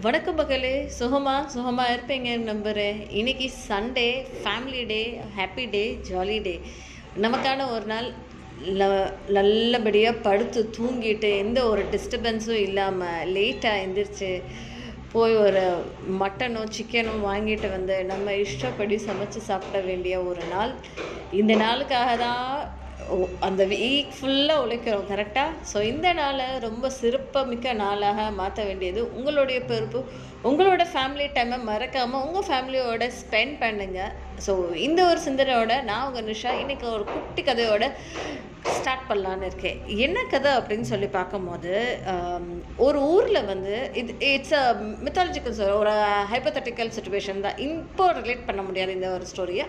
வணக்கம் மகளே. சுகமா? சுகமா இருப்பீங்க? நம்புகிறேன் இன்னைக்கு Sunday family day happy day jolly day நமக்கான ஒரு நாள் நல்லபடியாக படுத்து தூங்கிட்டு எந்த ஒரு டிஸ்டர்பன்ஸும் இல்லாமல் லேட்டாக எந்திரிச்சு போய் ஒரு மட்டனோ சிக்கனோ வாங்கிட்டு வந்து நம்ம இஷ்டப்படி சமைச்சு சாப்பிட வேண்டிய ஒரு நாள். இந்த நாளுக்காக தான் அந்த வீக் ஃபுல்லாக உழைக்கிறோம் கரெக்டாக ஸோ இந்த நாளை ரொம்ப சிறப்பமிக்க நாளாக மாற்ற வேண்டியது உங்களுடைய பொறுப்பு. உங்களோட ஃபேமிலி டைமை மறக்காமல் உங்கள் ஃபேமிலியோட ஸ்பெண்ட் பண்ணுங்கள் ஸோ இந்த ஒரு சிந்தனையோட நான் உங்கள் நிஷா. இன்றைக்கி ஒரு குட்டி கதையோட ஸ்டார்ட் பண்ணலான்னு இருக்கேன். என்ன கதை அப்படின்னு சொல்லி பார்க்கும்போது ஒரு ஊரில் வந்து இது இட்ஸ் அ மித்தாலஜிக்கல் ஒரு ஹைப்போதட்டிக்கல் சுச்சுவேஷன் தான். இப்போ ரிலேட் பண்ண முடியாது இந்த ஒரு ஸ்டோரியை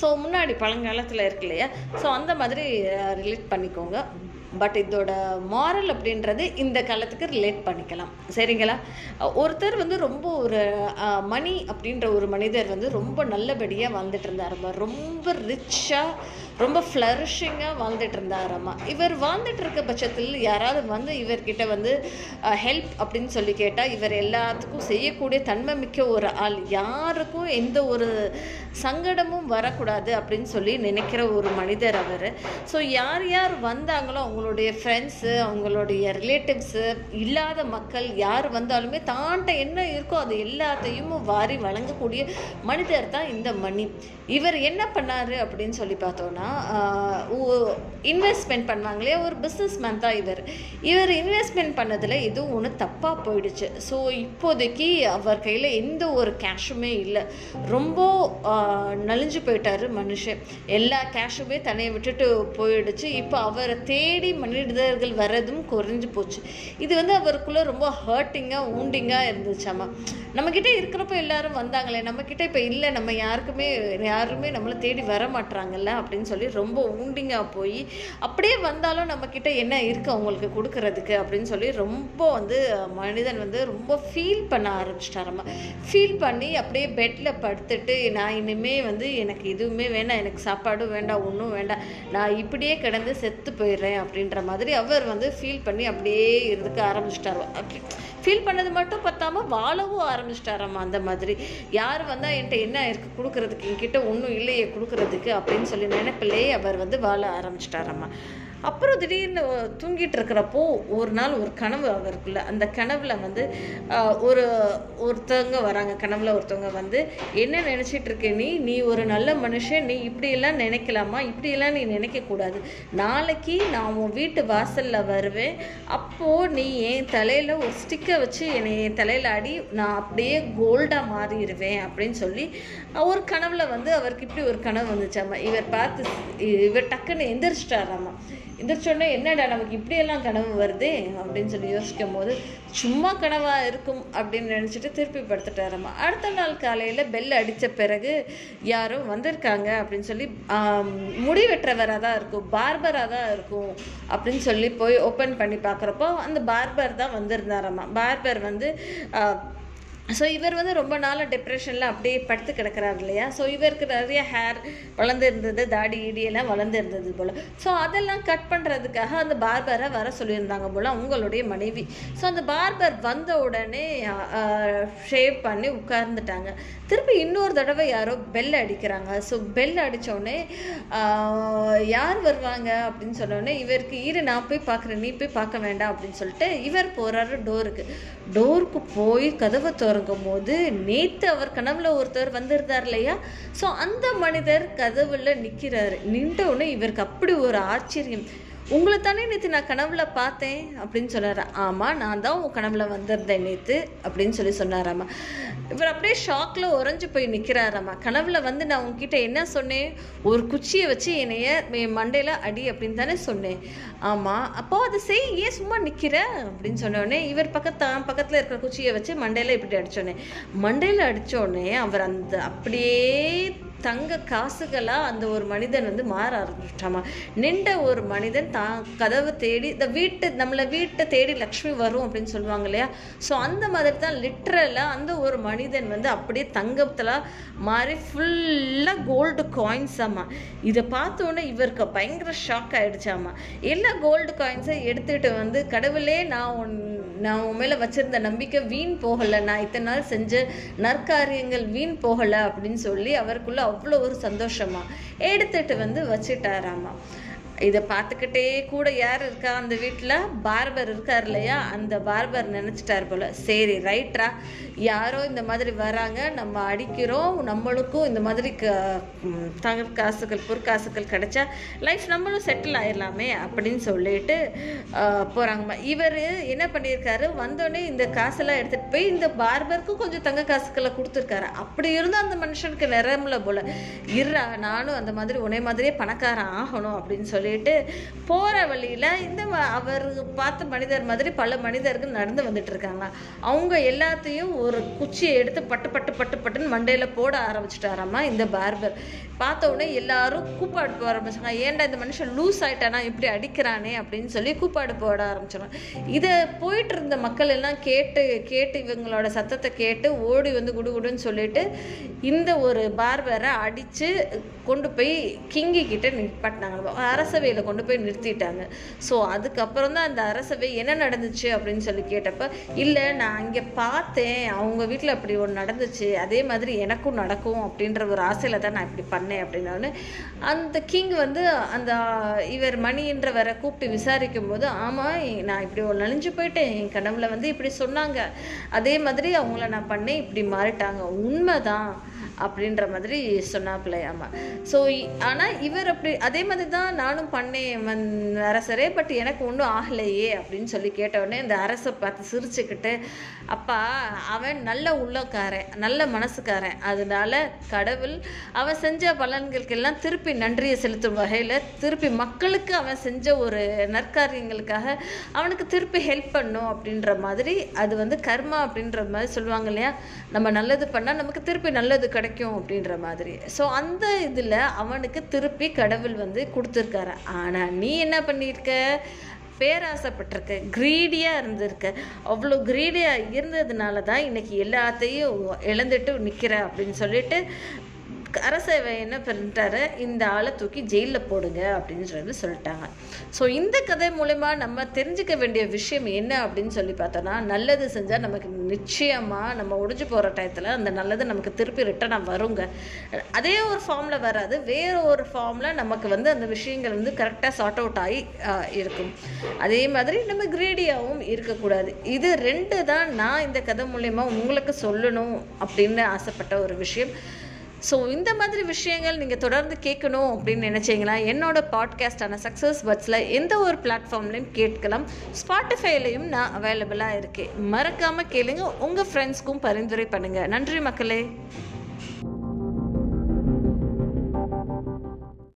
ஸோ முன்னாடி பழங்காலத்தில் இருக்கு இல்லையா? ஸோ அந்த மாதிரி ரிலேட் பண்ணிக்கோங்க. பட் இதோட மாரல் அப்படின்றது இந்த காலத்துக்கு ரிலேட் பண்ணிக்கலாம். சரிங்களா? ஒருத்தர் வந்து ரொம்ப ஒரு மணி அப்படின்ற ஒரு மனிதர் வந்து ரொம்ப நல்லபடியாக வாழ்ந்துட்டு இருந்தாருமா ரொம்ப ரிச்சாக ரொம்ப ஃப்ளரிஷிங்காக வாழ்ந்துட்டு இருந்தாராம்மா இவர் வாழ்ந்துட்டு இருக்க பட்சத்தில் யாராவது வந்து இவர்கிட்ட வந்து ஹெல்ப் அப்படின்னு சொல்லி கேட்டால் இவர் எல்லாத்துக்கும் செய்யக்கூடிய தன்மை மிக்க ஒரு ஆள். யாருக்கும் எந்த ஒரு சங்கடமும் வரக்கூடாது அப்படின்னு சொல்லி நினைக்கிற ஒரு மனிதர் அவர். ஸோ யார் யார் வந்தாங்களோ அவங்க அவங்களுடைய ஃப்ரெண்ட்ஸு அவங்களுடைய ரிலேட்டிவ்ஸு இல்லாத மக்கள் யார் வந்தாலுமே தான்ட்ட என்ன இருக்கோ அது எல்லாத்தையும் வாரி வழங்கக்கூடிய மனிதர் தான் இந்த மணி. இவர் என்ன பண்ணார் அப்படின்னு சொல்லி பார்த்தோன்னா இன்வெஸ்ட்மெண்ட் பண்ணுவாங்களே ஒரு பிஸ்னஸ் மேன் தான் இவர். இவர் இன்வெஸ்ட்மெண்ட் பண்ணதில் எதுவும் ஒன்று தப்பாக போயிடுச்சு. ஸோ இப்போதைக்கு அவர் கையில் எந்த ஒரு கேஷுமே இல்லை. ரொம்ப நலிஞ்சு போயிட்டாரு மனுஷன். எல்லா கேஷுமே தனியை விட்டுட்டு போயிடுச்சு. இப்போ அவரை தேடி மனிதர்கள் வர்றதும் குறைஞ்சு போச்சு. இது வந்து அவருக்குள்ளே ரொம்ப ஹர்ட்டிங்காக ஊண்டிங்காக இருந்துச்சாமா நம்மக்கிட்ட இருக்கிறப்ப எல்லாரும் வந்தாங்களே நம்மக்கிட்ட இப்போ இல்லை நம்ம யாருக்குமே யாருமே நம்மளை தேடி வர மாட்றாங்கல்ல அப்படின்னு சொல்லி ரொம்ப ஊண்டிங்காக போய் அப்படியே வந்தாலும் நம்மக்கிட்ட என்ன இருக்குது அவங்களுக்கு கொடுக்கறதுக்கு அப்படின்னு சொல்லி ரொம்ப வந்து மனிதன் வந்து ரொம்ப ஃபீல் பண்ண ஆரம்பிச்சிட்டாரம்மா ஃபீல் பண்ணி அப்படியே பெட்டில் படுத்துட்டு நான் இனிமே வந்து எனக்கு எதுவுமே வேணாம் எனக்கு சாப்பாடும் வேண்டாம் ஒன்றும் வேண்டாம். நான் இப்படியே கிடந்து செத்து போயிடுறேன் அப்படின்னு அப்படின்ற மாதிரி அவர் வந்து ஃபீல் பண்ணி அப்படியே இருக்க ஆரம்பிச்சிட்டார். ஃபீல் பண்ணது மட்டும் பத்தாமல் வாழவும் ஆரம்பிச்சிட்டாராம்மா அந்த மாதிரி. யார் வந்தால் என்கிட்ட என்ன இருக்குது கொடுக்குறதுக்கு என்கிட்ட ஒன்றும் இல்லையே கொடுக்கறதுக்கு அப்படின்னு சொல்லி நினைப்பிலேயே அவர் வந்து வாழ ஆரம்பிச்சிட்டாராம்மா அப்புறம் திடீர்னு தூங்கிட்டு இருக்கிறப்போ ஒரு நாள் ஒரு கனவு அவருக்குள்ள அந்த கனவுல வந்து ஒரு ஒருத்தவங்க வராங்க கனவுல ஒருத்தவங்க வந்து என்ன நினைச்சிட்டு இருக்க நீ? நீ ஒரு நல்ல மனுஷன் நீ இப்படியெல்லாம் நினைக்கலாமா? இப்படியெல்லாம் நீ நினைக்கக்கூடாது. நாளைக்கு நான் உன் வீட்டு வாசல்ல வருவேன். அப்போ நீ என் தலையில ஒரு ஸ்டிக்கை வச்சு என்னை என் தலையில அடி நான் அப்படியே கோல்டா மாறிடுவேன் அப்படின்னு சொல்லி ஒரு கனவுல வந்து அவருக்கு இப்படி ஒரு கனவு வந்துச்சாமா இவர் பார்த்து இவர் டக்குன்னு எந்திரிச்சிட்டாராமா எந்திரிச்சோடனே என்னடா நமக்கு இப்படியெல்லாம் கனவு வருதே அப்படின்னு சொல்லி யோசிக்கும் போது சும்மா கனவாக இருக்கும் அப்படின்னு நினச்சிட்டு திருப்பி படுத்துட்டாராமா அடுத்த நாள் காலையில் பெல் அடித்த பிறகு யாரோ வந்திருக்காங்க அப்படின்னு சொல்லி முடி வெட்டுறவராக தான் இருக்கும் பார்பராக தான் இருக்கும் அப்படின்னு சொல்லி போய் ஓப்பன் பண்ணி பார்க்குறப்போ அந்த பார்பர் தான் வந்திருந்தாராம்மா பார்பர் வந்து ஸோ இவர் வந்து ரொம்ப நாளாக டிப்ரெஷனில் அப்படியே படுத்து கிடக்கிறார் இல்லையா? ஸோ இவருக்கு நிறைய ஹேர் வளர்ந்து இருந்தது தாடி இடியெல்லாம் வளர்ந்துருந்தது வளர்ந்து இருந்தது போல். ஸோ அதெல்லாம் கட் பண்ணுறதுக்காக அந்த பார்பரை வர சொல்லியிருந்தாங்க போல் அவங்களுடைய மனைவி. ஸோ அந்த பார்பர் வந்த உடனே ஷேவ் பண்ணி உட்கார்ந்துட்டாங்க. திருப்பி இன்னொரு தடவை யாரோ பெல் அடிக்கிறாங்க. ஸோ பெல் அடித்தோடனே யார் வருவாங்க? அப்படின்னு சொன்னோடனே இவருக்கு இரு நான் போய் பார்க்குறேன். நீ போய் பார்க்க வேண்டாம். அப்படின்னு சொல்லிட்டு இவர் போகிறாரு டோருக்கு டோருக்கு போய் கதவை தொடங்கும் போது நேத்து அவர் கனவுல ஒருத்தர் வந்திருந்தார் இல்லையா? ஸோ அந்த மனிதர் கதவுல நிற்கிறாரு நின்ற உடனே இவருக்கு அப்படி ஒரு ஆச்சரியம். உங்களை தானே நேற்று நான் கனவுல பார்த்தேன் அப்படின்னு சொன்னார். ஆமாம் நான் தான் உன் கனவுல வந்திருந்தேன் நேற்று அப்படின்னு சொல்லி சொன்னாராம்மா இவர் அப்படியே ஷாக்கில் உறைஞ்சு போய் நிற்கிறாராம்மா கனவுல வந்து நான் உங்ககிட்ட என்ன சொன்னேன்? ஒரு குச்சியை வச்சு என்னைய என் மண்டையில் அடி அப்படின்னு தானே சொன்னேன். ஆமாம் அப்போ அதை செய் ஏன் சும்மா நிற்கிற அப்படின்னு சொன்னோடனே இவர் பக்கத்து தான் பக்கத்தில் இருக்கிற குச்சியை வச்சு மண்டையில் இப்படி அடித்தோடனே மண்டையில் அடித்தோடனே அவர் அந்த அப்படியே தங்க காசுகளாக அந்த ஒரு மனிதன் வந்து மாற ஆரம்பிச்சிட்டாமா? நின்ற ஒரு மனிதன் தான் கதவை தேடி இந்த வீட்டு நம்மளை வீட்டை தேடி லக்ஷ்மி வரும் அப்படின்னு சொல்லுவாங்க இல்லையா? ஸோ அந்த மாதிரி தான் லிட்ரலாக அந்த ஒரு மனிதன் வந்து அப்படியே தங்கத்தில் மாறி ஃபுல்லாக கோல்டு காயின்ஸ் ஆமா. இதை பார்த்தோன்னே இவருக்கு பயங்கர ஷாக் ஆகிடுச்சாமா எல்லா கோல்டு காயின்ஸை எடுத்துகிட்டு வந்து கடவுளே நான் உன் நான் உன் மேலே வச்சிருந்த நம்பிக்கை வீண் போகலை. நான் இத்தனை நாள் செஞ்ச நற்காரியங்கள் வீண் போகலை அப்படின்னு சொல்லி அவருக்குள்ளே அவ்வளோ ஒரு சந்தோஷமா எடுத்துட்டு வந்து வச்சுட்டாராமா. இதை பார்த்துக்கிட்டே கூட யார் இருக்கா? அந்த வீட்டில் பார்பர் இருக்கார் இல்லையா? அந்த பார்பர் நினச்சிட்டார் போல். சரி ரைட்ரா யாரோ இந்த மாதிரி வராங்க. நம்ம அடிக்கிறோம். நம்மளுக்கும் இந்த மாதிரி க தங்க காசுகள் பொற்காசுகள் கிடைச்சா லைஃப் நம்மளும் செட்டில் ஆயிடலாமே அப்படின்னு சொல்லிட்டு போகிறாங்கம்மா இவர் என்ன பண்ணியிருக்காரு? வந்தோடனே இந்த காசெல்லாம் எடுத்துகிட்டு போய் இந்த பார்பருக்கும் கொஞ்சம் தங்க காசுகளை கொடுத்துருக்காரு. அப்படி இருந்தால் அந்த மனுஷனுக்கு நிறமில்ல போல. இருறா நானும் அந்த மாதிரி உன்னை மாதிரியே பணக்காரன் ஆகணும் அப்படின்னு சொல்லி சொல்லிட்டு போகிற வழியில் இந்த அவர் பார்த்த மனிதர் மாதிரி பல மனிதர்கள் நடந்து வந்துட்டு இருக்காங்க. அவங்க எல்லாத்தையும் ஒரு குச்சியை எடுத்து பட்டு பட்டு பட்டு பட்டுன்னு மண்டையில் போட ஆரம்பிச்சிட்டாராமா இந்த பார்பர். பார்த்த உடனே எல்லாரும் கூப்பாடு போட ஆரம்பிச்சாங்க. ஏன்டா இந்த மனுஷன் லூஸ் ஆயிட்டானா? இப்படி அடிக்கிறானே அப்படின்னு சொல்லி கூப்பாடு போட ஆரம்பிச்சாங்க இதை போயிட்டு இருந்த மக்கள் எல்லாம் கேட்டு கேட்டு இவங்களோட சத்தத்தை கேட்டு ஓடி வந்து குடுகுடுன்னு சொல்லிட்டு இந்த ஒரு பார்பரை அடித்து கொண்டு போய் கிங்கி கிட்ட நிப்பாட்டினாங்க அரசவையில் கொண்டு போய் நிறுத்திட்டாங்க. ஸோ அதுக்கப்புறம் தான் அந்த அரசவை என்ன நடந்துச்சு அப்படின்னு சொல்லி கேட்டப்ப இல்லை நான் அங்கே பார்த்தேன். அவங்க வீட்டில் அப்படி ஒன்று நடந்துச்சு. அதே மாதிரி எனக்கும் நடக்கும். அப்படின்ற ஒரு ஆசையில் தான் நான் இப்படி பண்ணேன் அப்படின்னோடனே அந்த கிங் வந்து அந்த இவர் மணின்றவரை கூப்பிட்டு விசாரிக்கும் போது ஆமாம் நான் இப்படி ஒரு நலிஞ்சு போயிட்டேன். என் கனவுல வந்து இப்படி சொன்னாங்க. அதே மாதிரி அவங்கள நான் பண்ணேன். இப்படி மாறிட்டாங்க. உண்மைதான். அப்படின்ற மாதிரி சொன்னாப்பிள்ளையாமா ஸோ ஆனால் இவர் அப்படி அதே மாதிரி தான் நானும் பண்ணேன் வந் அரசரே பட் எனக்கு ஒன்றும் ஆகலையே அப்படின்னு சொல்லி கேட்டவுடனே இந்த அரசை பார்த்து சிரிச்சுக்கிட்டு அப்பா அவன் நல்ல உள்ளக்காரன் நல்ல மனசுக்காரன். அதனால கடவுள் அவன் செஞ்ச பலன்களுக்கெல்லாம் திருப்பி நன்றியை செலுத்தும் வகையில் திருப்பி மக்களுக்கு அவன் செஞ்ச ஒரு நற்காரியங்களுக்காக அவனுக்கு திருப்பி ஹெல்ப் பண்ணும். அப்படின்ற மாதிரி அது வந்து கர்மா அப்படின்ற மாதிரி சொல்லுவாங்க இல்லையா? நம்ம நல்லது பண்ணால் நமக்கு திருப்பி நல்லது கிடைக்கும். அப்படின்ற மாதிரி. ஸோ அந்த இதில் அவனுக்கு திருப்பி கடவுள் வந்து கொடுத்துருக்காரு. ஆனால் நீ என்ன பண்ணியிருக்க? பேராசைப்பட்டிருக்க. க்ரீடியாக இருந்திருக்க. அவ்வளோ க்ரீடியாக இருந்ததுனால தான் இன்னைக்கு எல்லாத்தையும் இழந்துட்டு நிற்கிற அப்படின்னு சொல்லிட்டு அரசவை என்ன பண்ணிட்டாரு? இந்த ஆளை தூக்கி ஜெயிலில் போடுங்க அப்படின்னு சொல்லி சொல்லிட்டாங்க. ஸோ இந்த கதை மூலயமா நம்ம தெரிஞ்சுக்க வேண்டிய விஷயம் என்ன அப்படின்னு சொல்லி பார்த்தோன்னா நல்லது செஞ்சால் நமக்கு நிச்சயமாக நம்ம ஒடிஞ்சு போகிற டயத்தில் அந்த நல்லது நமக்கு திருப்பி ரிட்டனாக வருங்க. அதே ஒரு ஃபார்மில் வராது. வேற ஒரு ஃபார்மில் நமக்கு வந்து அந்த விஷயங்கள் வந்து கரெக்டாக சார்ட் அவுட் ஆகி இருக்கும். அதே மாதிரி நம்ம கிரேடியாகவும் இருக்கக்கூடாது. இது ரெண்டு தான் நான் இந்த கதை மூலயமா உங்களுக்கு சொல்லணும் அப்படின்னு ஆசைப்பட்ட ஒரு விஷயம். ஸோ இந்த மாதிரி விஷயங்கள் நீங்கள் தொடர்ந்து கேட்கணும் அப்படின்னு நினச்சிங்கன்னா என்னோட பாட்காஸ்டான சக்ஸஸ் பட்ஸில் எந்த ஒரு பிளாட்ஃபார்ம்லையும் கேட்கலாம். ஸ்பாட்டிஃபைலையும் நான் அவைலபிளாக இருக்கேன். மறக்காமல் கேளுங்க. உங்கள் ஃப்ரெண்ட்ஸ்க்கும் பரிந்துரை பண்ணுங்கள் நன்றி மக்களே.